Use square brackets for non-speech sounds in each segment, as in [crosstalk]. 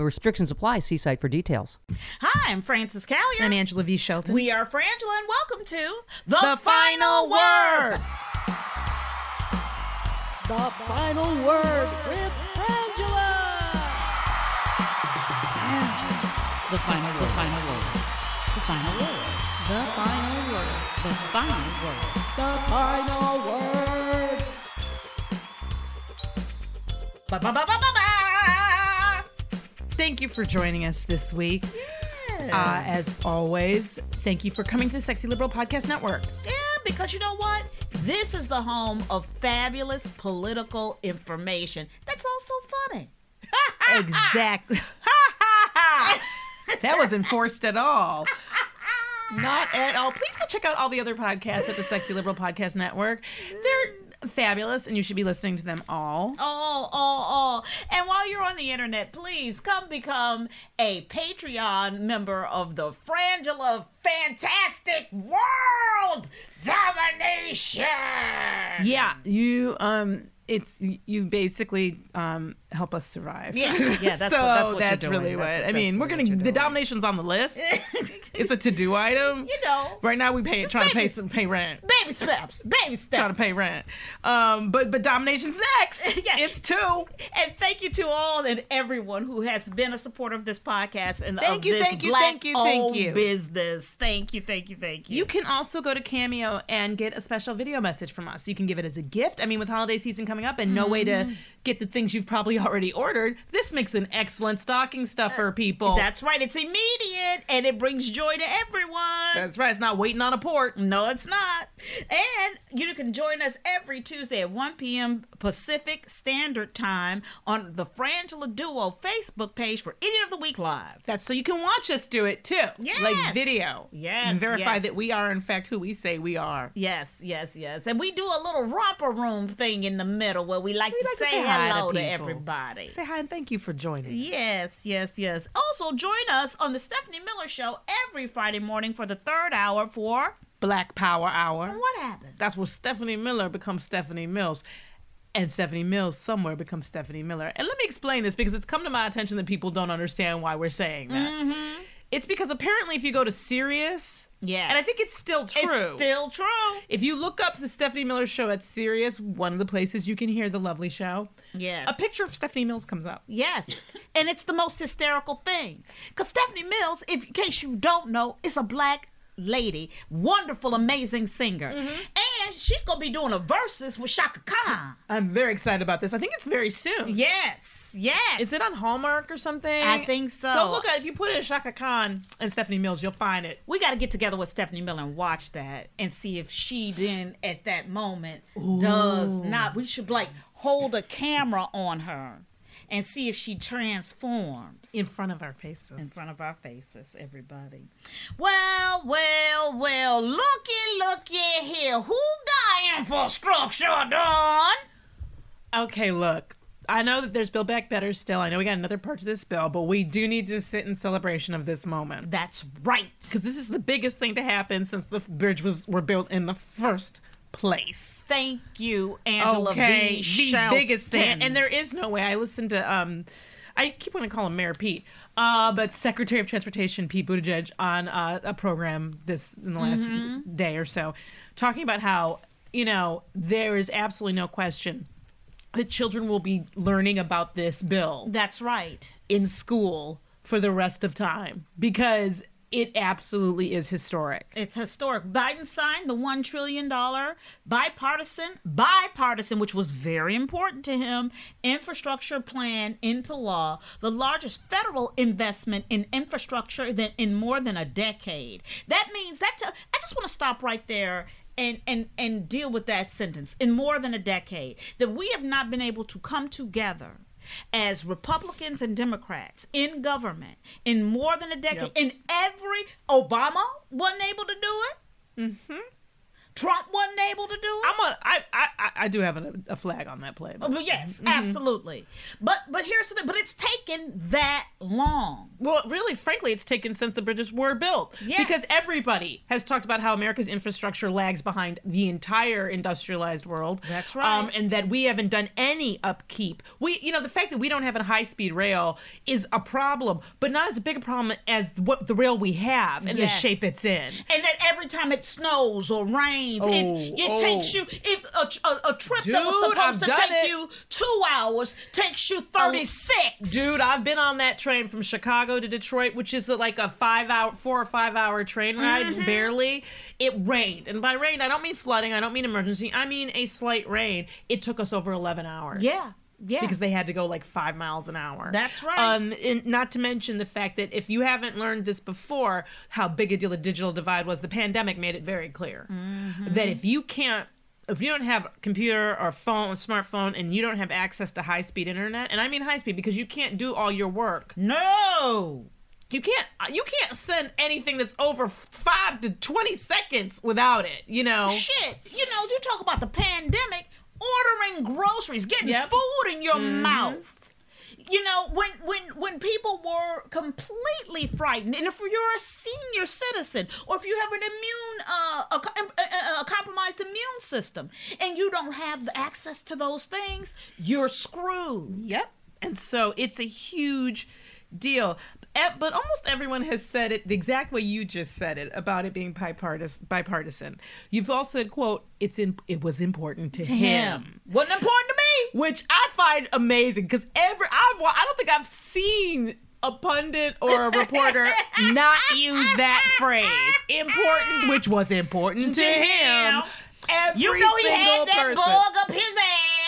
Restrictions apply. See site for details. Hi, I'm Frances Callier. I'm Angela V. Shelton. We are Frangela, and welcome to The, Final Word. The final word with Frangela. The final word. The final word. The final word. The final word. The final word. The final word. Ba, ba, ba, ba, ba, ba. Thank you for joining us this week. Uh, as always, thank you for coming to the Sexy Liberal Podcast Network. Yeah, because you know what? This is the home of fabulous political information. That's also funny. [laughs] exactly. that wasn't forced at all. Not at all. Please go check out all the other podcasts at the Sexy Liberal Podcast Network. They're fabulous, and you should be listening to them all. Oh, oh, oh. And while you're on the internet, please come become a Patreon member of the Frangela Fantastic World Domination. Yeah, you um it's you basically um help us survive. Yeah, yeah, that's [laughs] so what- that's what that's really That's what what- I that's mean. We're gonna the domination's on the list. [laughs] it's a to do item. You know. Right now we pay trying to pay some pay rent. Baby steps, baby steps. Trying to pay rent. Um but but domination's next. [laughs] Yes. It's two. And thank you to all and everyone who has been a supporter of this podcast and Thank of you, this thank you, thank you, thank you. business. Thank you, thank you, thank you. You can also go to Cameo and get a special video message from us. You can give it as a gift. I mean, with holiday season coming up and no way Mm-hmm. to get the things you've probably already ordered, this makes an excellent stocking stuffer, people. That's right. It's immediate and it brings joy to everyone. That's right. It's not waiting on a port. No, it's not. And you can join us every Tuesday at 1 p.m. Pacific Standard Time on the Frangela Duo Facebook page for Idiot of the Week Live. That's so you can watch us do it too. Yes. Like video. Yes, And verify yes. that we are, in fact, who we say we are. Yes, yes, yes. And we do a little romper room thing in the middle where we like, We to, like to say say hi to hello to, everybody. Say hi and thank you for joining. Yes, yes, yes. Also, join us on the Stephanie Miller Show every Friday morning for the third hour for Black Power Hour. What Happens? That's where Stephanie Miller becomes Stephanie Mills. And Stephanie Mills somewhere becomes Stephanie Miller. And let me explain this because it's come to my attention that people don't understand why we're saying that. Mm-hmm. It's because apparently, if you go to Sirius, Yes. and I think it's still true. It's still true. if you look up the Stephanie Miller show at Sirius, one of the places you can hear the lovely show, Yes. a picture of Stephanie Mills comes up. Yes. And it's the most hysterical thing. Because Stephanie Mills, if, in case you don't know, is a black lady, wonderful, amazing singer. Mm-hmm. And she's going to be doing a versus with Chaka Khan. I'm very excited about this. I think it's very soon. Yes. Yes. Is it on Hallmark or something? I think so. Go look at if you put in Chaka Khan and Stephanie Mills, you'll find it. We got to get together with Stephanie Miller and watch that and see if she then, at that moment, does not. We should like hold a camera on her and see if she transforms. In front of our faces. in front of our faces, everybody. Well, well, well, looky, looky here. Who got infrastructure done? Okay, look. I know that there's Build Back Better still. I know we got another part to this bill, but we do need to sit in celebration of this moment. That's right. Because this is the biggest thing to happen since the bridge was were built in the first place. Thank you, Angela okay, V. the Shelton. biggest thing, and there is no way. I listened to um, I keep wanting to call him Mayor Pete, uh, but Secretary of Transportation Pete Buttigieg on uh, a program this in the last Mm-hmm. day or so, talking about how you know there is absolutely no question that children will be learning about this bill That's right. in school for the rest of time because it absolutely is historic. It's historic. Biden signed the $1 trillion bipartisan, bipartisan, which was very important to him, infrastructure plan into law, the largest federal investment in infrastructure than in more than a decade. That means that I just want to stop right there and, and, and deal with that sentence in more than a decade that we have not been able to come together as Republicans and Democrats in government in more than a decade. Yep. In every Obama wasn't able to do it. Mm-hmm. Trump wasn't able to do it. I'm a, I, I, I- do have a, a flag on that play. Oh, but yes, absolutely. But but here's the thing. But it's taken that long. Well, really, frankly, it's taken since the bridges were built. Yes. Because everybody has talked about how America's infrastructure lags behind the entire industrialized world. That's right. Um, and that we haven't done any upkeep. We, you know, the fact that we don't have a high speed rail is a problem, but not as big a problem as what the rail we have and Yes. the shape it's in. And that every time it snows or rains, Oh, it, it oh. takes you if a, a, a trip that was supposed I've to take it. you two hours takes you thirty six. Dude, I've been on that train from Chicago to Detroit, which is like a five hour, four or five hour train ride, Mm-hmm. barely. It rained. And by rain, I don't mean flooding, I don't mean emergency, I mean a slight rain. It took us over 11 hours. Yeah, yeah. Because they had to go like five miles an hour. That's right. Um, and not to mention the fact that if you haven't learned this before, how big a deal the digital divide was, the pandemic made it very clear Mm-hmm. that if you can't if you don't have a computer or phone, smartphone, and you don't have access to high speed internet, and I mean high speed because you can't do all your work. no. You can't you can't send anything that's over five to twenty seconds without it. You know. Shit, you know, you talk about the pandemic, ordering groceries, getting Yep. food in your mouth. You know, when when when people were completely frightened, and if you're a senior citizen, or if you have an immune, uh, a, a, a compromised immune system, and you don't have the access to those things, you're screwed. Yep. And so it's a huge deal. But almost everyone has said it the exact way you just said it about it being bipartisan. bipartisan. You've also said, "quote It's in, it was important to, him. wasn't important to me. which I find amazing because every I've I don't think I've seen a pundit or a reporter not use that phrase [laughs] important, which was important to him. Every You know he had that person. bug up his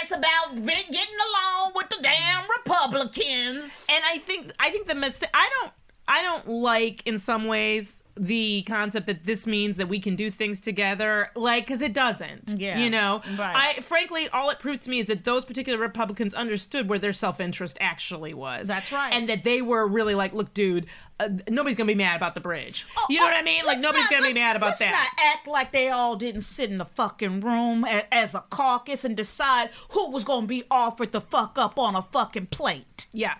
ass about getting along with the damn Republicans. and I think I think the mis- I don't I don't like in some ways the concept that this means that we can do things together like because it doesn't Yeah, you know right. i frankly all it proves to me is that those particular republicans understood where their self-interest actually was That's right. and that they were really like look dude uh, nobody's gonna be mad about the bridge Oh, you know oh, what i mean like nobody's gonna be mad about let's that not act like they all didn't sit in the fucking room a- as a caucus and decide who was going to be offered the fuck up on a fucking plate. yeah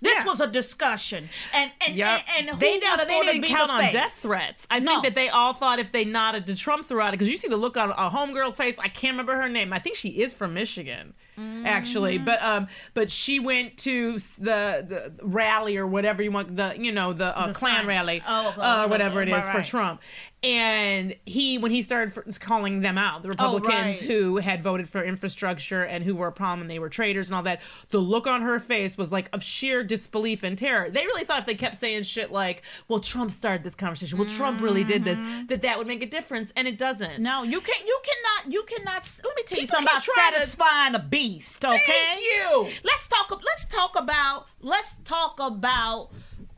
This Yeah. was a discussion, and and Yep. and, and they, was they didn't count the on face? death threats. I No. think that they all thought if they nodded to Trump throughout it, because you see the look on a homegirl's face. I can't remember her name. I think she is from Michigan, actually. Mm-hmm. But um, but she went to the the rally or whatever you want the you know the, uh, The Klan sign. rally, Oh, oh, uh, oh, whatever it is right, for. Trump. And he, when he started calling them out, the Republicans Oh, right. who had voted for infrastructure and who were a problem and they were traitors and all that, the look on her face was like of sheer disbelief and terror. They really thought if they kept saying shit like, "Well, Trump started this conversation. Well, Trump really did this," Mm-hmm. that that would make a difference, and it doesn't. No, you can you cannot you cannot. Let me tell you People something about trying to- satisfying a Okay, Thank you. Let's talk. Let's talk about. Let's talk about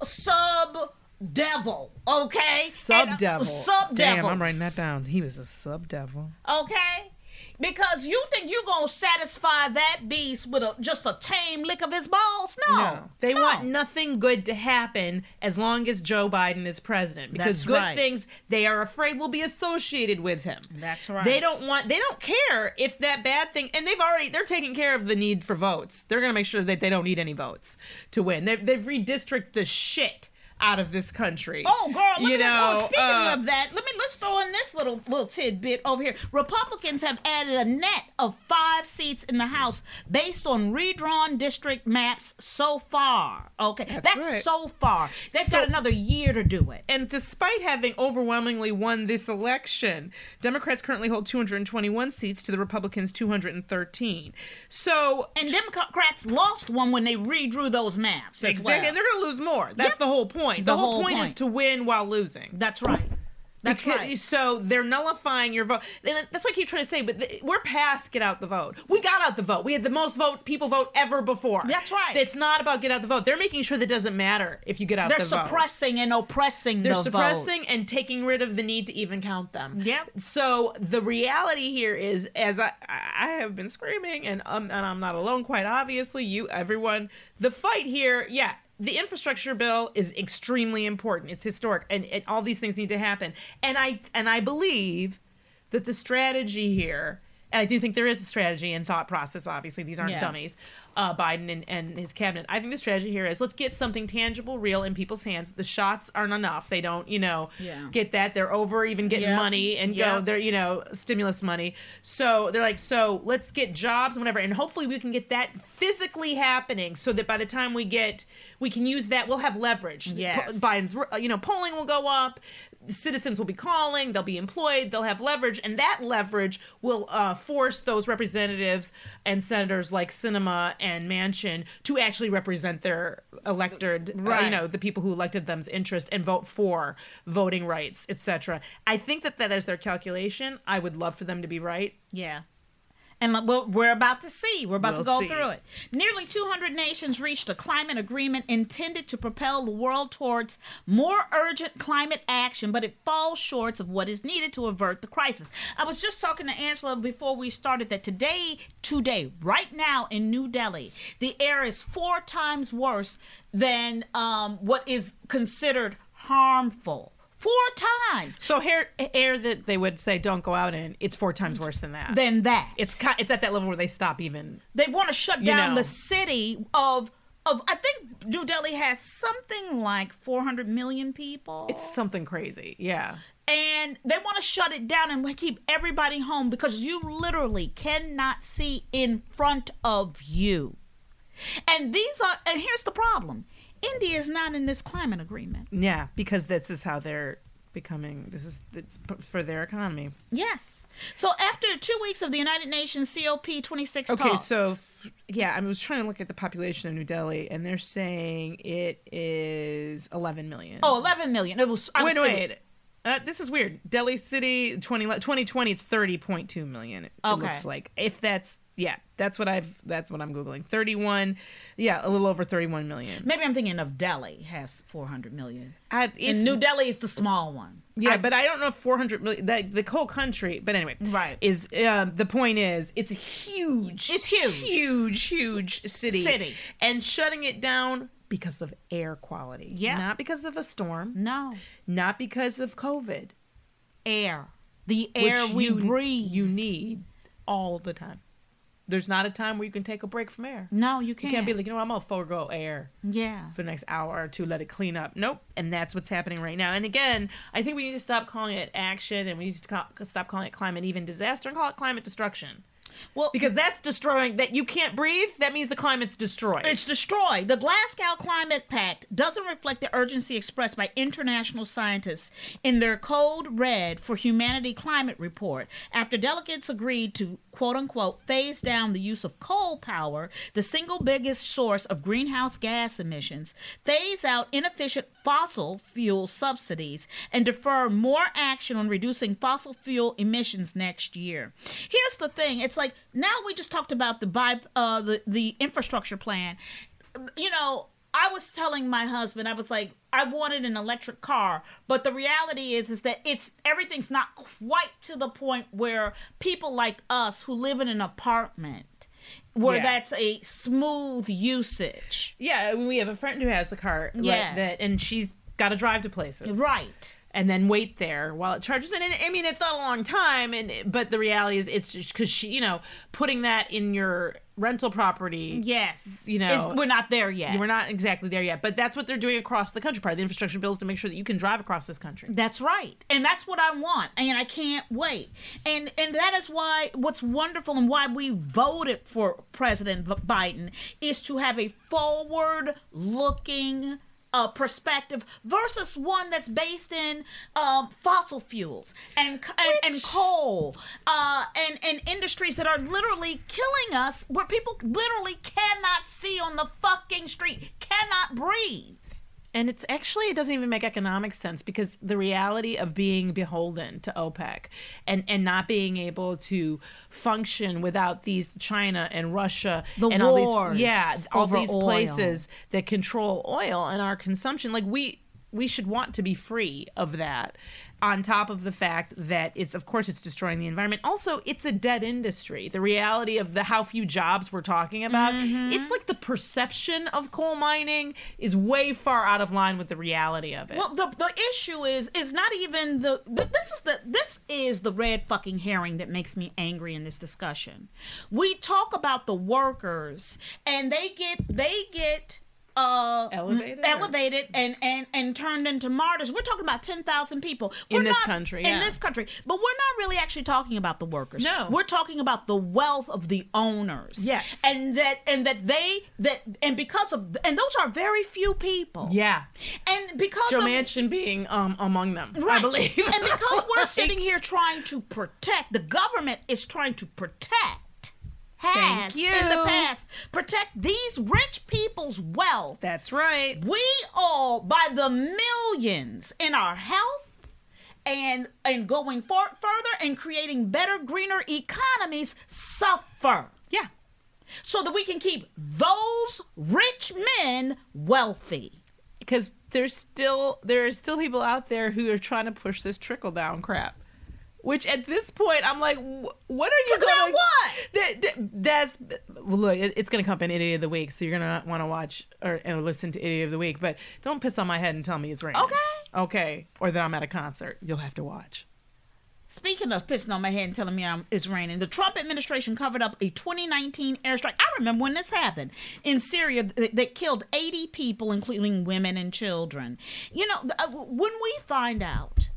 sub devil. Okay, uh, Sub devil. Sub devil. Damn, I'm writing that down. He was a sub devil. Okay. Because you think you're gonna satisfy that beast with a just a tame lick of his balls? No, They No. want nothing good to happen as long as Joe Biden is president because That's good right. things they are afraid will be associated with him. That's right. They don't want they don't care if that bad thing and they've already they're taking care of the need for votes. They're going to make sure that they don't need any votes to win. They've, they've redistricted the shit out of this country. Oh, girl! Look You at that. know, Oh, speaking uh, of that, let me let's throw in this little little tidbit over here. Republicans have added a net of five seats in the House based on redrawn district maps so far. Okay, that's, right. so far. They've got another year to do it. And despite having overwhelmingly won this election, Democrats currently hold 221 seats to the Republicans' 213. So, And Democrats lost one when they redrew those maps. exactly, well. and they're going to lose more. That's Yep. the whole point. The, The whole, whole point, is to win while losing. That's right. That's Because- right. So they're nullifying your vote. And that's what I keep trying to say. But th- we're past get out the vote. We got out the vote. We had the most vote people vote ever before. That's right. It's not about get out the vote. They're making sure that it doesn't matter if you get out the vote. They're the vote. suppressing and oppressing They're the suppressing and taking rid of the need to even count them. Yep. So the reality here is, as I I have been screaming, and um, and I'm not alone. Quite obviously, you everyone. The fight here, yeah. The infrastructure bill is extremely important. It's historic, and, and all these things need to happen. And I and I believe that the strategy here, and I do think there is a strategy and thought process. Obviously, these aren't Yeah. dummies. Uh, Biden and, and his cabinet. I think the strategy here is let's get something tangible, real in people's hands. The shots aren't enough. They don't, you know, Yeah. get that. They're over even getting Yeah. money and go. They're you know stimulus money. So they're like, so let's get jobs and whatever, and hopefully we can get that physically happening, so that by the time we get, we can use that. We'll have leverage. Yes. Biden's, you know, polling will go up. Citizens will be calling. They'll be employed. They'll have leverage, and that leverage will uh, force those representatives and senators like Sinema and Manchin to actually represent their elected, uh, you know, the people who elected them's interest and vote for voting rights, etc. I think that that is their calculation. I would love for them to be right. Yeah. And we're, we're about to see. We're about We'll to go see. through it. Nearly 200 nations reached a climate agreement intended to propel the world towards more urgent climate action, but it falls short of what is needed to avert the crisis. I was just talking to Angela before we started that today, today, right now in New Delhi, the air is four times worse than um, what is considered harmful. Four times So hair, air that they would say don't go out in, it's four times worse than that. than that. it's it's at that level where they stop even. they want to shut You down know. the city of of I think New Delhi has something like 400 million people. It's something crazy. Yeah. and they want to shut it down and keep everybody home because you literally cannot see in front of you. And these are and here's the problem. India is not in this climate agreement. Yeah, because this is how they're becoming. This is it's for their economy. Yes. So after 2 weeks of the United Nations COP26 Okay, talks, so f- yeah, I was trying to look at the population of New Delhi, and they're saying it is 11 million. Oh, 11 million. It was I was wait, kidding. wait. Uh, this is weird. Delhi City 20, 2020, it's 30.2 million. It, it Okay. looks like if that's yeah, that's what I've that's what I'm googling. 31, yeah, a little over 31 million. Maybe I'm thinking of Delhi has 400 million. I, And New Delhi is the small one. Yeah, I- but I don't know if 400 million, the, the whole country, but anyway. Right. Is um, the point is, it's a huge, It's huge. huge, huge city. City. And shutting it down because of air quality. Yeah. Not because of a storm, no not because of COVID. air, the air which we you, breathe. You need all the time. There's not a time where you can take a break from air. no, you You can't. can't be like, you know, what, I'm gonna forego air yeah. for the next hour or two, let it clean up. Nope. And that's what's happening right now. And again, I think we need to stop calling it action and we need to stop calling it climate even disaster and call it climate destruction. Well, Because that's destroying that you can't breathe, that means the climate's destroyed. It's destroyed. The Glasgow Climate Pact doesn't reflect the urgency expressed by international scientists in their Code Red for Humanity climate report after delegates agreed to quote unquote phase down the use of coal power, the single biggest source of greenhouse gas emissions, phase out inefficient fossil fuel subsidies, and defer more action on reducing fossil fuel emissions next year. Here's the thing it's like now we just talked about the, bi- uh, the, the infrastructure plan. You know, I was telling my husband, I was like, I wanted an electric car, but the reality is, is that it's everything's not quite to the point where people like us who live in an apartment, where Yeah. that's a smooth usage. yeah, we have a friend who has a car like Yeah. that, and she's got to drive to places. Right. And then wait there while it charges. And it, I mean, it's not a long time, and but the reality is, it's just because she, you know, putting that in your rental property. Yes. You know, It's- we're not there yet. We're not exactly there yet, but that's what they're doing across the country. Part of the infrastructure bill is to make sure that you can drive across this country. That's right. And that's what I want. And I can't wait. And and that is why what's wonderful and why we voted for President Biden is to have a forward looking uh, perspective versus one that's based in um, fossil fuels and and, and coal uh, and and industries that are literally killing us, where people literally cannot see on the fucking street, cannot breathe. And it's actually it doesn't even make economic sense because the reality of being beholden to OPEC and and not being able to function without these China and Russia The and all these yeah all these oil. places that control oil and our consumption like we we should want to be free of that on top of the fact that it's of course it's destroying the environment also it's a dead industry the reality of the how few jobs we're talking about Mm-hmm. it's like the perception of coal mining is way far out of line with the reality of it Well, the the issue is is not even the. This is the this is the red fucking herring that makes me angry in this discussion. We talk about the workers, and they get they get uh Elevated, or- elevated and and and turned into martyrs. We're talking about 10,000 people. In We're this not- country, in this country. But we're not really actually talking about the workers. No. we're talking about the wealth of the owners. Yes. and that and that they that and because of and those are very few people. Yeah. And because Joe of Manchin being um among them I believe. And because we're [laughs] Like, sitting here trying to protect, the government is trying to protect, has you. in the past, protect these rich people's wealth. that's right We all, by the millions in our health and and going for, further and creating better, greener economies, suffer yeah so that we can keep those rich men wealthy. because there's still there are still people out there who are trying to push this trickle down crap. Which at this point I'm like, what are you going what? That, that- that's well, look. It, it's going to come up in Idiot of the Week, so you're going to want to watch or, or listen to Idiot of the Week. But don't piss on my head and tell me it's raining. Okay. Okay. Or that I'm at a concert. You'll have to watch. Speaking of pissing on my head and telling me I'm, it's raining, the Trump administration covered up a 2019 airstrike. I remember when this happened in Syria that, that killed 80 people, including women and children. You know, uh, when we find out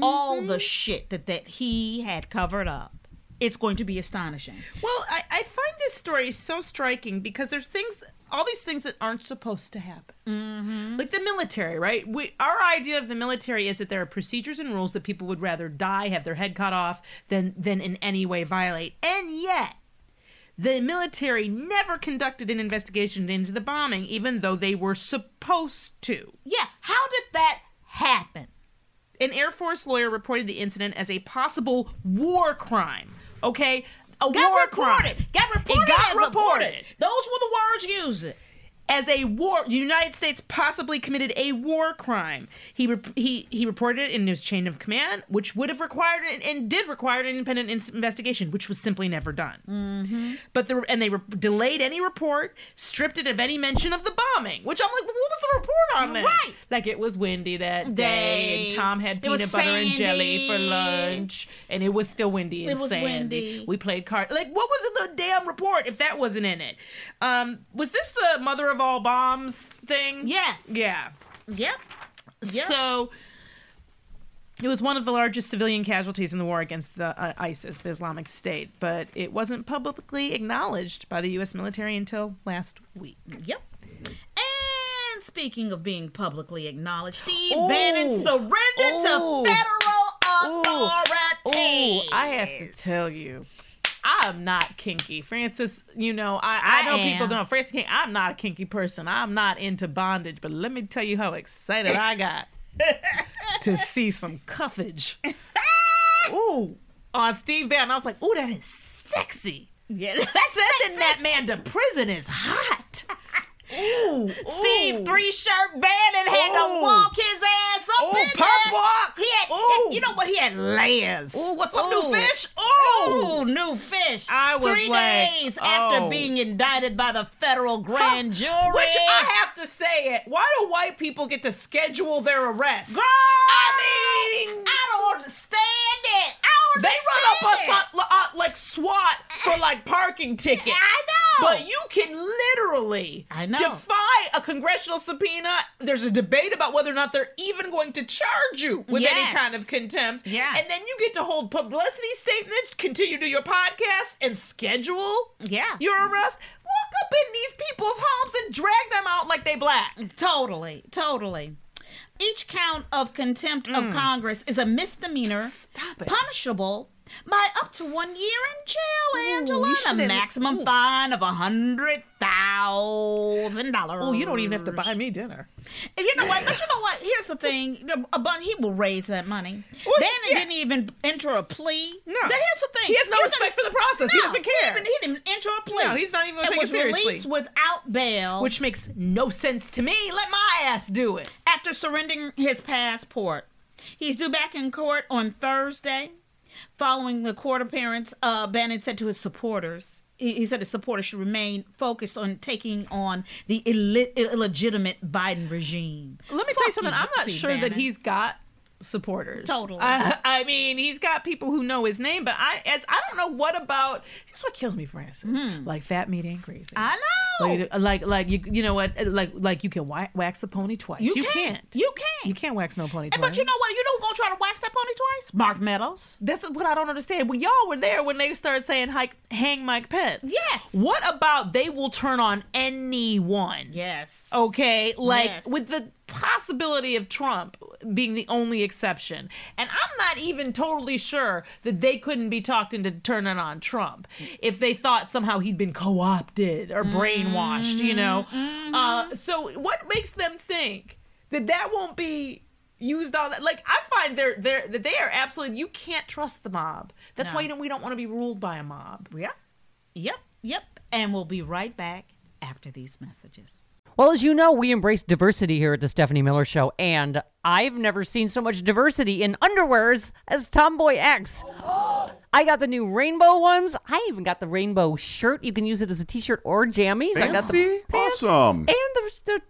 all the shit that, that he had covered up, it's going to be astonishing. Well, I, I find this story so striking because there's things, all these things that aren't supposed to happen. Mm-hmm. Like the military, right? We, our idea of the military is that there are procedures and rules that people would rather die, have their head cut off, than than in any way violate. And yet, the military never conducted an investigation into the bombing, even though they were supposed to. Yeah, how did that happen? An Air Force lawyer reported the incident as a possible war crime. Okay, a Got war reported. crime. Got reported. got as reported. aborted. Those were the words used. As a war the united states possibly committed a war crime he rep- he he reported it in his chain of command which would have required and, and did require an independent in- investigation which was simply never done mm-hmm. but the and they re- delayed any report stripped it of any mention of the bombing which i'm like what was the report on that Right. like it was windy that day, Day. and tom had It peanut butter and jelly for lunch and it was still windy and It was sandy windy. we played cards like what was in the damn report if that wasn't in it um was this the mother of all bombs thing Yes. yeah Yep. Yep. so it was one of the largest civilian casualties in the war against the uh, ISIS, the Islamic State, but it wasn't publicly acknowledged by the U.S. military until last week. Yep. And speaking of being publicly acknowledged, Steve Ooh. Bannon surrendered Ooh. to federal authority. Oh, I have to tell you, I'm not kinky. Frances, you know, I, I, I know am. people don't. Frances, King, I'm not a kinky person. I'm not into bondage, but let me tell you how excited I got [laughs] to see some cuffage. [laughs] Ooh, on Steve Bannon. I was like, ooh, that is sexy. Yes. Sending that man to prison is hot. Ooh, Steve ooh. Three Shirt Bannon had to walk his ass up Ooh, in perp there. walk. He had, Ooh. you know what? He had layers. Ooh, what's up, new fish? Ooh. Ooh, new fish. I was Three like, days after oh. being indicted by the federal grand jury. Which I have to say it. Why do white people get to schedule their arrests? Girl! I mean, I don't understand it. I don't They run up understand us uh, like SWAT for like parking tickets. I know. But you can literally defy a congressional subpoena. There's a debate about whether or not they're even going to charge you with any kind of contempt. Yeah. And then you get to hold publicity statements, continue to your podcast, and schedule Yeah. your arrest. Walk up in these people's homes and drag them out like they black. Totally, totally. Each count of contempt of Congress is a misdemeanor, Mm. Stop it. punishable by up to one year in jail, Angela, you and a maximum Ooh. fine of a hundred thousand dollars. Oh, you don't even have to buy me dinner. And you know what? But you know what? Here's the thing: a bun, he will raise that money. Well, then he yeah. didn't even enter a plea. No. Now, here's the thing: He has no He's respect gonna- for the process. He doesn't He care. didn't, he didn't even enter a plea. No, he's not even gonna and take it seriously. Released without bail, Which makes no sense to me. Let my ass do it. after surrendering his passport. He's due back in court on Thursday. Following the court appearance, uh, Bannon said to his supporters, he, said his supporters should remain focused on taking on the illi- illegitimate Biden regime. Let me tell you Fuck something. I'm not Steve sure that he's got supporters. Totally. I, I mean, he's got people who know his name, but I as I don't know what about. This is what kills me, Frances. Hmm. Like fat meat ain't crazy. I know. Like, uh, like, like you, you know what? Uh, like, like you can wax a pony twice. you, You, can't. can't. You can't. You can't wax no pony twice. But you know what? You know who's gonna try to wax that pony twice? Mark Meadows. That's what I don't understand. When y'all were there when they started saying hike, hang Mike Pence. Yes. What about they will turn on anyone? Yes. Okay, like Yes. with the possibility of Trump being the only exception. And I'm not even totally sure that they couldn't be talked into turning on Trump if they thought somehow he'd been co opted or brainwashed, you know? Uh, so, what makes them think that that won't be. Used on that, like I find they're they're that they are absolutely. You can't trust the mob. That's No. why you don't, we don't want to be ruled by a mob. yeah Yep. Yep. And we'll be right back after these messages. Well, as you know, we embrace diversity here at the Stephanie Miller Show, and I've never seen so much diversity in underwears as Tomboy X. [gasps] I got the new rainbow ones. I even got the rainbow shirt. You can use it as a t-shirt or jammies. I got the Fancy? pants Awesome. and the, the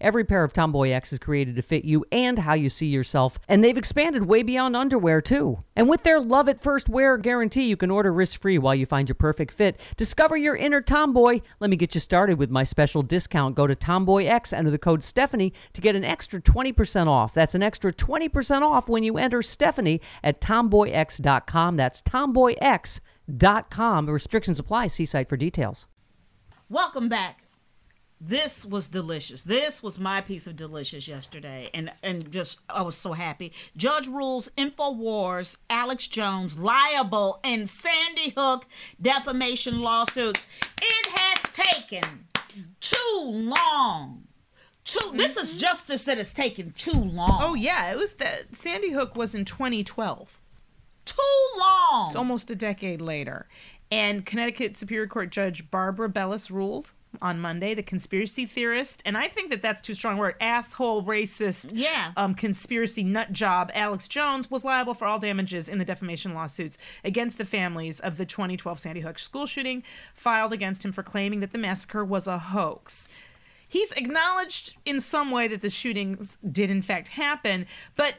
Every pair of Tomboy X is created to fit you and how you see yourself. And they've expanded way beyond underwear, too. And with their love at first wear guarantee, you can order risk free while you find your perfect fit. Discover your inner tomboy. Let me get you started with my special discount. Go to Tomboy X, enter the code Stephanie to get an extra 20% off. That's an extra 20% off when you enter Stephanie at tomboyx.com. That's tomboyx.com. Restrictions apply. See site for details. Welcome back. This was delicious. This was my piece of delicious yesterday, and and just I was so happy. Judge rules Infowars, Alex Jones liable in Sandy Hook defamation lawsuits. It has taken too long. Too. This is mm-hmm. justice that has taken too long. Oh yeah, it was that Sandy Hook was in 2012. too long. It's almost a decade later. And Connecticut Superior Court Judge Barbara Bellis ruled on Monday, the conspiracy theorist, and I think that that's too strong a word, asshole, racist, Yeah. um, conspiracy nut job, Alex Jones was liable for all damages in the defamation lawsuits against the families of the 2012 Sandy Hook school shooting filed against him for claiming that the massacre was a hoax. He's acknowledged in some way that the shootings did in fact happen, but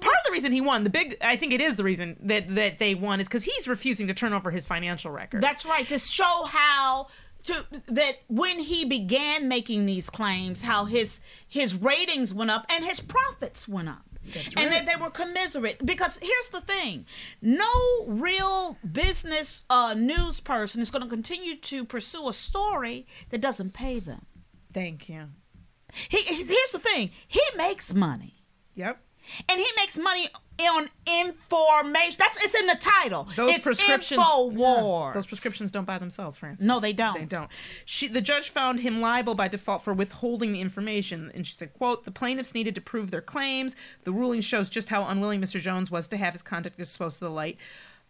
part of the reason he won, the big, I think it is the reason that that they won, is because he's refusing to turn over his financial record. That's right. To show how to that when he began making these claims, how his his ratings went up and his profits went up. And that they were commiserate because here's the thing: no real business uh, news person is going to continue to pursue a story that doesn't pay them. Thank you. He, here's the thing: he makes money. Yep. And he makes money on information. That's it's in the title. Those it's prescriptions. Yeah, those prescriptions don't buy themselves, Frances. No, they don't. They don't. She, the judge found him liable by default for withholding the information, and she said, "quote The plaintiffs needed to prove their claims. The ruling shows just how unwilling Mr. Jones was to have his conduct exposed to the light."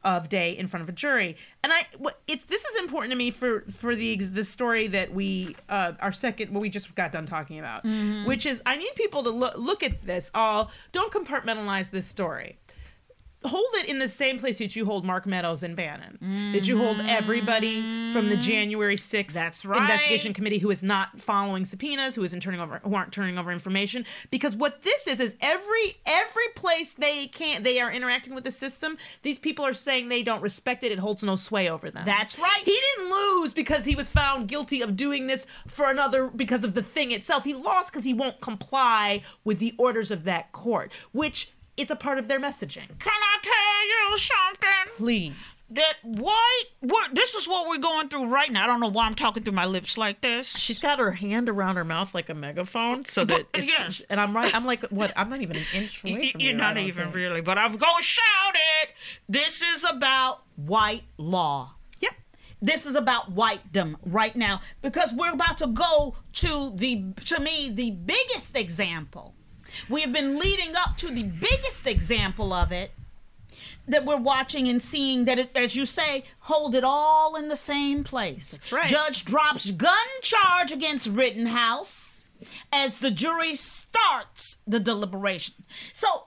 Of day in front of a jury, and I, what- it's this is important to me for for the the story that we uh, our second what we just got done talking about, which is I need people to look look at this all. Don't compartmentalize this story hold it in the same place that you hold Mark Meadows and Bannon. That you hold everybody from the January 6th That's right. investigation committee who is not following subpoenas, who isn't turning over who aren't turning over information. Because what this is is every every place they can't they are interacting with the system, these people are saying they don't respect it, it holds no sway over them. That's right. He didn't lose because he was found guilty of doing this for another because of the thing itself. He lost because he won't comply with the orders of that court, which is a part of their messaging. Can I tell you something? Please. That white, what? This is what we're going through right now. I don't know why I'm talking through my lips like this. She's got her hand around her mouth like a megaphone, so that But- it's, yes. and I'm right. I'm like, what? I'm not even an inch [laughs] away from You're you. I not even think. really, but I'm going to shout it. This is about white law. Yep. This is about whitedom right now because we're about to go to the, to me, the biggest example. We have been leading up to the biggest example of it that we're watching and seeing that it, as you say, hold it all in the same place. That's right. Judge drops gun charge against Rittenhouse as the jury starts the deliberation. So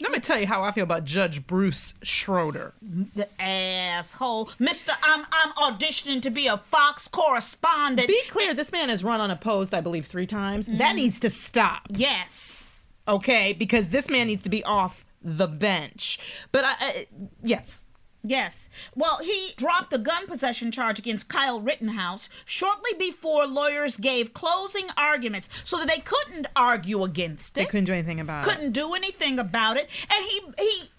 Let me tell you how I feel about Judge Bruce Schroeder. the asshole, Mister, I'm I'm auditioning to be a Fox correspondent. Be clear, this man has run unopposed, I believe, three times. That mm. needs to stop. yes. Okay? Because this man needs to be off the bench. But I, I yes, Yes. Well, he dropped the gun possession charge against Kyle Rittenhouse shortly before lawyers gave closing arguments so that they couldn't argue against it. they couldn't do anything about it. couldn't do anything about it. And he he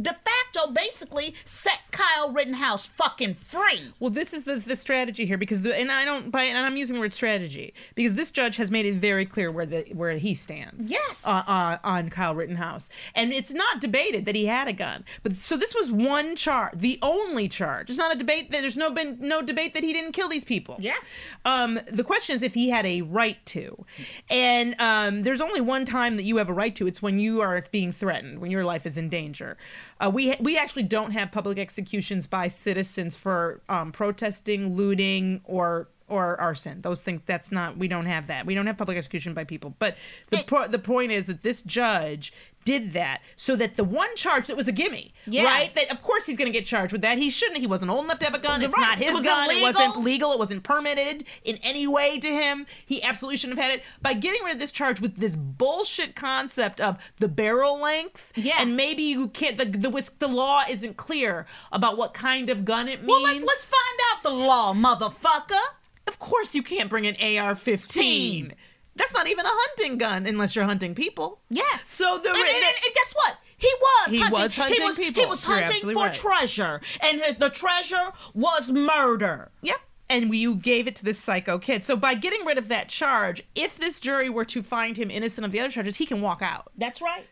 de facto basically set Kyle Rittenhouse fucking free. Well, this is the, the strategy here because the, and I don't by and I'm using the word strategy because this judge has made it very clear where the where he stands. Yes. Uh, uh, on Kyle Rittenhouse, and it's not debated that he had a gun. But so this was one charge, the only charge. It's not a debate that there's no been no debate that he didn't kill these people. Yeah. Um, the question is if he had a right to, and um, there's only one time that you have a right to. It's when you are being threatened, when your life is in danger. Uh, we we actually don't have public executions by citizens for um, protesting, looting, or or arson. Those things that's not we don't have that. We don't have public execution by people. But the It- po- the point is that this judge did that so that the one charge that was a gimme, Yeah. right? That of course he's going to get charged with that. He shouldn't. He wasn't old enough to have a gun. It's Right. not his It gun. It wasn't legal. It wasn't permitted in any way to him. He absolutely shouldn't have had it. By getting rid of this charge with this bullshit concept of the barrel length, Yeah. and maybe you can't. The the whisk, the law isn't clear about what kind of gun it means. Well, let's let's find out the law, motherfucker. Of course, you can't bring an AR-15. That's not even a hunting gun unless you're hunting people. Yes. So the and, and, and, and guess what? He was He hunting. was hunting he was, people. He was You're hunting for right. treasure, and the treasure was murder. Yep. And you gave it to this psycho kid. So by getting rid of that charge, if this jury were to find him innocent of the other charges, he can walk out. That's right.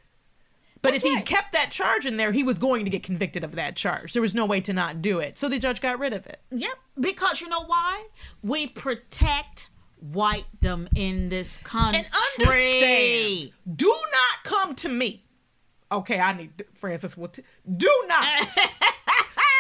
But That's if he right. kept that charge in there, he was going to get convicted of that charge. There was no way to not do it. So the judge got rid of it. Yep. Because you know why? We protect whitedom in this country. And understand, do not come to me. Okay, I need Frances. Will t- do not. [laughs]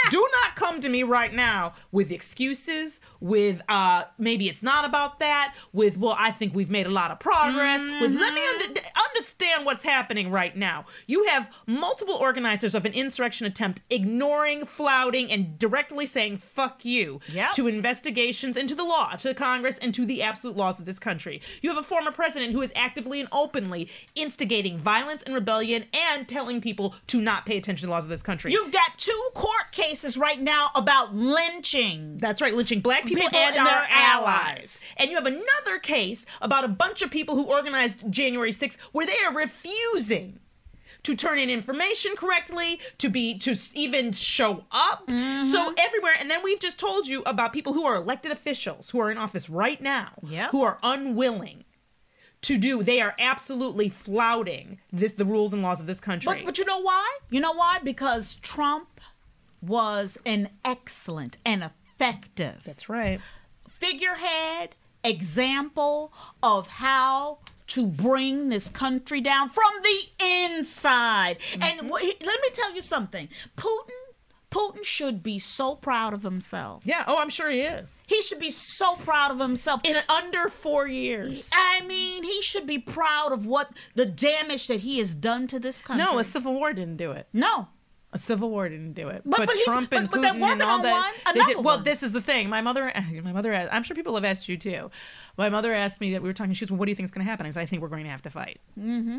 [laughs] do not come to me right now with excuses with uh maybe it's not about that with well i think we've made a lot of progress with let me Mm-hmm. under, understand what's happening right now you have multiple organizers of an insurrection attempt ignoring flouting and directly saying fuck you Yep. to investigations into the law to congress and to the absolute laws of this country you have a former president who is actively and openly instigating violence and rebellion and telling people to not pay attention to the laws of this country You've got two court cases right now about lynching. That's right, lynching black people, People and, and their their allies. allies. And you have another case about a bunch of people who organized January 6th where they are refusing to turn in information correctly, to be to even show up. Mm-hmm. So everywhere and then we've just told you about people who are elected officials who are in office right now Yep. who are unwilling to do. They are absolutely flouting this the rules and laws of this country. But, but you know why? You know why? Because Trump was an excellent and effective That's right. figurehead, example of how to bring this country down from the inside. And mm-hmm. wh- he- let me tell you something. Putin Putin should be so proud of himself. Yeah. Oh, I'm sure he is. He should be so proud of himself. In under four years. I mean, he should be proud of what the damage that he has done to this country. No, a civil war didn't do it. no. A civil war didn't do it. But- but he's- Trump and but- but Putin and all that. one, they did, well, one. this is the thing. My mother, [laughs] my mother, asked, I'm sure people have asked you too. My mother asked me that we were talking. She was, well, "What do you think is going to happen?" I said, "I think we're going to have to fight." Mm-hmm.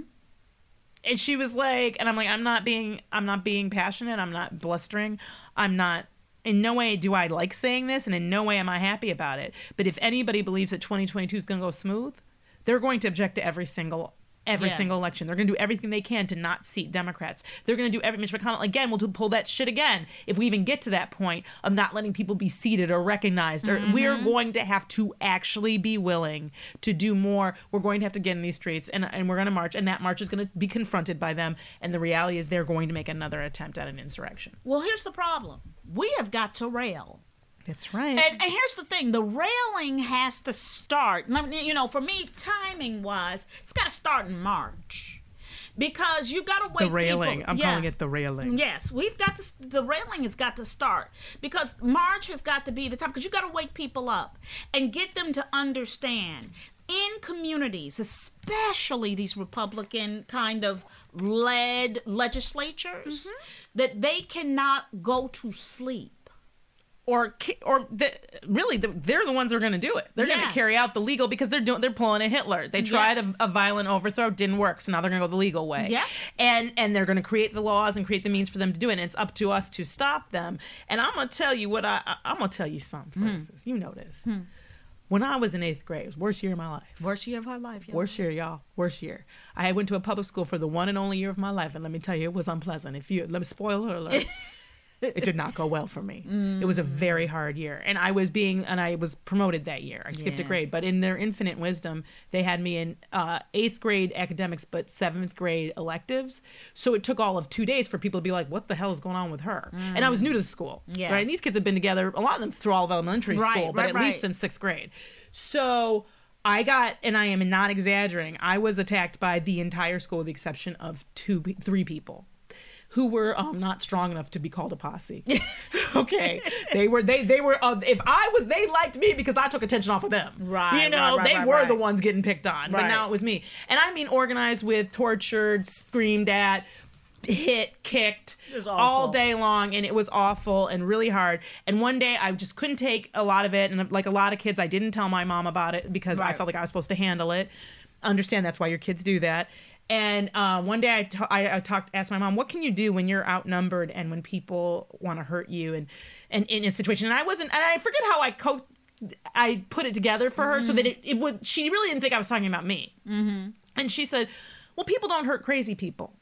And she was like, and I'm like, I'm not being, I'm not being passionate. I'm not blustering. I'm not. In no way do I like saying this, and in no way am I happy about it. But if anybody believes that 2022 is going to go smooth, they're going to object to every single every Yeah. single election. They're going to do everything they can to not seat Democrats. They're going to do every Mitch McConnell again We'll do, pull that shit again if we even get to that point of not letting people be seated or recognized. Or we're mm-hmm. going to have to actually be willing to do more. We're going to have to get in these streets and and we're going to march and that march is going to be confronted by them and the reality is they're going to make another attempt at an insurrection. Well, here's the problem. We have got to rail. That's right. And, and here's the thing: the railing has to start. You know, for me, timing wise, it's got to start in March because you got to wait. the railing. people- I'm yeah. calling it the railing. Yes, we've got to. The railing has got to start because March has got to be the time because you got to wake people up and get them to understand in communities, especially these Republican kind of led legislatures, Mm-hmm. that they cannot go to sleep. Or or the, really the, they're the ones that are going to do it. They're going to carry out the legal because they're doing they're pulling a Hitler. They tried Yes. a, a violent overthrow, didn't work, so now they're going to go the legal way. Yeah. and and they're going to create the laws and create the means for them to do it. And it's up to us to stop them. And I'm going to tell you what I, I I'm going to tell you something, Hmm. Frances. You know this. When I was in eighth grade, it was worst year of my life. Worst year of my life. Yeah. Worst year, y'all. Worst year. I went to a public school for the one and only year of my life, and let me tell you, it was unpleasant. If you let me spoiler alert. [laughs] [laughs] it did not go well for me. It was a very hard year, and I was being and I was promoted that year. I skipped a grade, but in their infinite wisdom, they had me in uh, eighth grade academics, but seventh grade electives. So it took all of two days for people to be like, "What the hell is going on with her?" And I was new to the school, Yeah. right? And these kids have been together, a lot of them through all of elementary Right, school, but right, at right. least since sixth grade. So I got, and I am not exaggerating, I was attacked by the entire school with the exception of two, three people who were um, not strong enough to be called a posse. [laughs] okay, they were they they were. Uh, if I was, they liked me because I took attention off of them. Right, You know, right, right, they right, were right. the ones getting picked on, but now it was me. And I mean, organized with, tortured, screamed at. Hit, kicked all day long, and it was awful and really hard. And one day, I just couldn't take a lot of it, and like a lot of kids, I didn't tell my mom about it because I felt like I was supposed to handle it. Understand that's why your kids do that. And uh, one day I, I, I talked, asked my mom, "What can you do when you're outnumbered and when people want to hurt you and and in a situation?" And I wasn't, and I forget how I co- I put it together for her so that it, it would. She really didn't think I was talking about me. Mm-hmm. And she said, "Well, people don't hurt crazy people."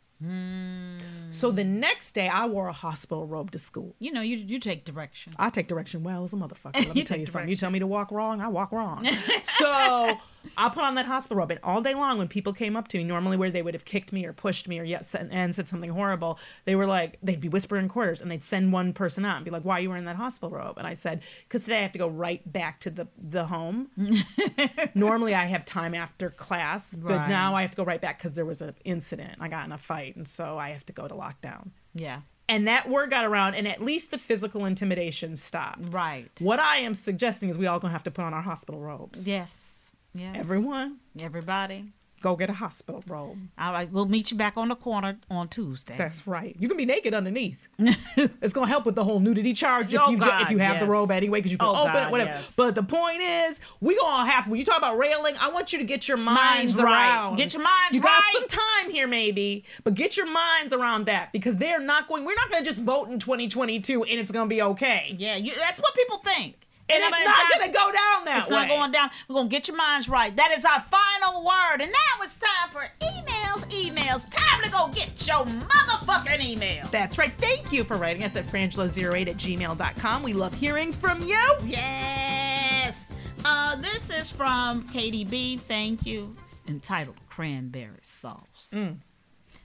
So the next day, I wore a hospital robe to school. You know, you you take direction. I take direction well as a motherfucker. Let me [laughs] tell you something. You tell me to walk wrong, I walk wrong. [laughs] so I put on that hospital robe, and all day long, when people came up to me, normally where they would have kicked me or pushed me or said, and said something horrible, they were like, they'd be whispering quarters, and they'd send one person out and be like, "Why are you wearing that hospital robe?" And I said, "Because today I have to go right back to the the home. [laughs] normally I have time after class, but Right. now I have to go right back because there was an incident. I got in a fight, and so I have to go to lockdown." Yeah. and that word got around and at least the physical intimidation stopped Right. what i am suggesting is we all gonna have to put on our hospital robes Yes. Yes. everyone Everybody. go get a hospital robe All right. We'll meet you back on the corner on Tuesday. that's right you can be naked underneath [laughs] it's gonna help with the whole nudity charge if Oh, you God, if you have the robe anyway because you can Oh, open God, it whatever yes. but the point is we gonna have when you talk about railing i want you to get your minds, Minds right. Get your minds you got some time here maybe but get your minds around that because they're not going we're not gonna just vote in 2022 and it's gonna be okay Yeah. You, that's what people think. And I'm it's not gonna go down that It's way not going down. We're gonna get your minds right. That is our final word. And now it's time for emails, emails. Time to go get your motherfucking emails. That's right. Thank you for writing us at frangela08 at gmail.com. We love hearing from you. Yes. Uh, this is from Katie B. Thank you. entitled Cranberry Sauce.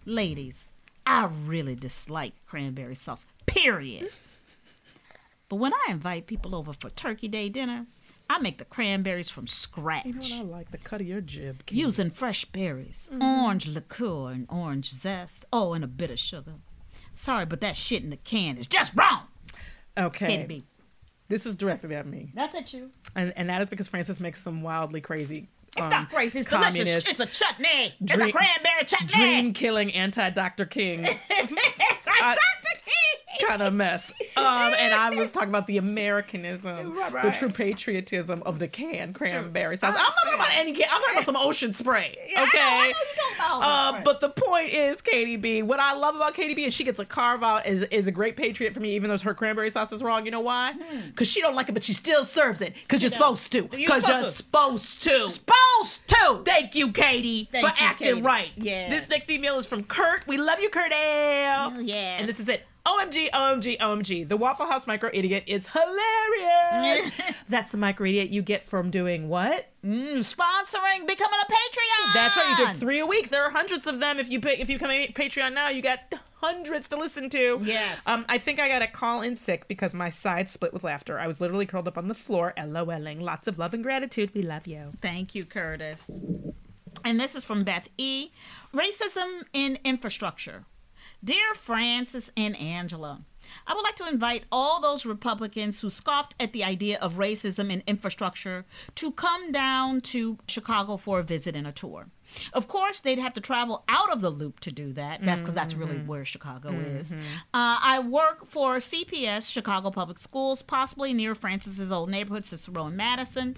Ladies, I really dislike cranberry sauce, period. But when I invite people over for Turkey Day dinner, I make the cranberries from scratch. You know what I like? The cut of your jib. Kate. Using fresh berries, orange liqueur, and orange zest. Oh, and a bit of sugar. Sorry, but that shit in the can is just wrong. Okay. This is directed at me. That's at you. And, and that is because Frances makes some wildly crazy. It's um, not crazy. It's delicious. It's a chutney. it's a cranberry chutney. Dream killing anti Dr. King [laughs] it's I- Dr. Kind of mess. [laughs] Um, and I was talking about the Americanism, Right, the true patriotism of the canned cranberry sauce. I'm not talking about any can. I'm talking about some ocean spray. [laughs] Okay. I know you don't know Uh, but the point is, Katie B. What I love about Katie B. is she gets a carve out is is a great patriot for me, even though her cranberry sauce is wrong. You know why? Because she don't like it, but she still serves it. Because you're supposed to. You're Because you're supposed to. Supposed to. Thank you, Katie, Thank for you, acting Katie. right. Yeah. This next email is from Kurt. We love you, Kurt L. yes. And this is it. OMG, OMG, OMG. The Waffle House Micro Idiot is hilarious. [laughs] That's the micro idiot you get from doing what? Mm, sponsoring, becoming a Patreon. That's right. You get three a week. There are hundreds of them. If you pay, if you come to Patreon now, you got hundreds to listen to. Yes. Um, I think I got to call in sick because my side split with laughter. I was literally curled up on the floor, LOLing. Lots of love and gratitude. We love you. Thank you, Curtis. And this is from Beth E. Racism in infrastructure. Dear Frances and Angela, I would like to invite all those Republicans who scoffed at the idea of racism in infrastructure to come down to Chicago for a visit and a tour. Of course, they'd have to travel out of the loop to do that. That's because that's really where Chicago is. Uh, I work for CPS, Chicago Public Schools, possibly near Frances's old neighborhood, Cicero and Madison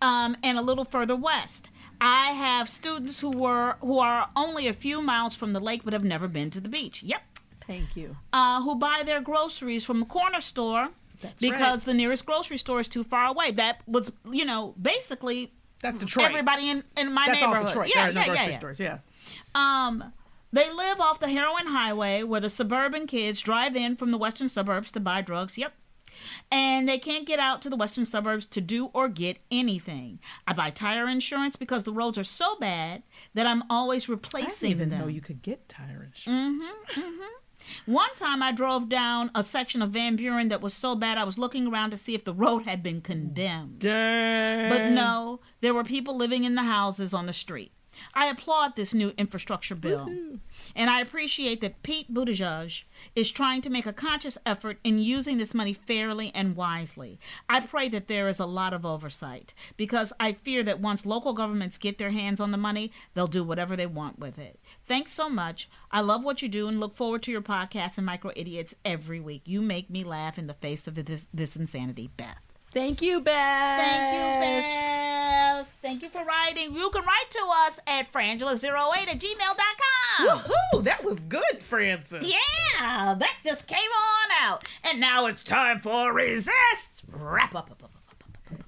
um, and a little further west. I have students who were who are only a few miles from the lake but have never been to the beach. Yep. Thank you. Uh, who buy their groceries from the corner store That's because right. the nearest grocery store is too far away. That was, you know, basically That's Detroit. everybody in, in my That's all neighborhood. Detroit. Yeah, there are no yeah, grocery yeah, yeah. stores. Yeah. Um, they live off the heroin highway where the suburban kids drive in from the western suburbs to buy drugs. Yep. And they can't get out to the western suburbs to do or get anything. I buy tire insurance because the roads are so bad that I'm always I didn't replacing even them. know you could get tire insurance. Mm-hmm, mm-hmm. One time I drove down a section of Van Buren that was so bad I was looking around to see if the road had been condemned. Dang. But no, there were people living in the houses on the street. I applaud this new infrastructure bill. And I appreciate that Pete Buttigieg is trying to make a conscious effort in using this money fairly and wisely. I pray that there is a lot of oversight because I fear that once local governments get their hands on the money, they'll do whatever they want with it. Thanks so much. I love what you do and look forward to your podcast and Micro Idiots every week. You make me laugh in the face of this, this insanity, Beth. Thank you, Beth. Thank you, Beth. Thank you for writing. You can write to us at frangela08 at gmail.com. Woohoo! That was good, Frances. Yeah, that just came on out. And now it's time for Resist. Wrap up. up, up.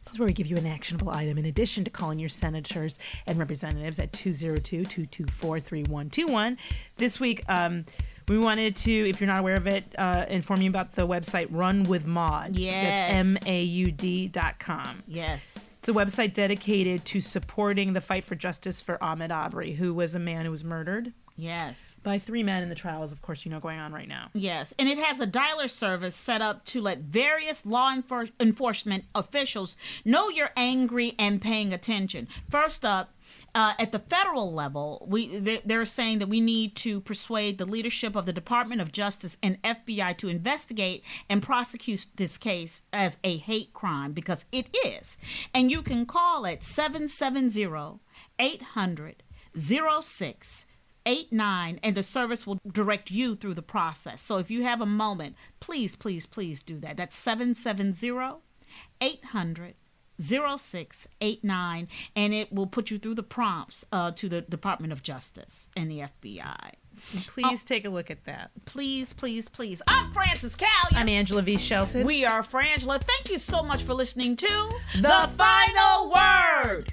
This is where we give you an actionable item in addition to calling your senators and representatives at 202-224-3121. This week, um, we wanted to, if you're not aware of it, uh, inform you about the website Run with Maud. Yes. That's M-A-U-D dot com. Yes. It's a website dedicated to supporting the fight for justice for Ahmaud Arbery, who was a man who was murdered Yes. by three men in the trials, of course, you know, going on right now. Yes, and it has a dialer service set up to let various law enfor- enforcement officials know you're angry and paying attention. First up, uh, at the federal level, we they- they're saying that we need to persuade the leadership of the Department of Justice and FBI to investigate and prosecute this case as a hate crime because it is. And you can call at 770 800 06 89 and the service will direct you through the process. So if you have a moment, please, please, please do that. That's 770 800 0689 and it will put you through the prompts uh, to the Department of Justice and the FBI. Please take a look at that. Please, please, please. I'm Frances Callier. I'm Angela V. Shelton. we are Frangela. Thank you so much for listening to the final word.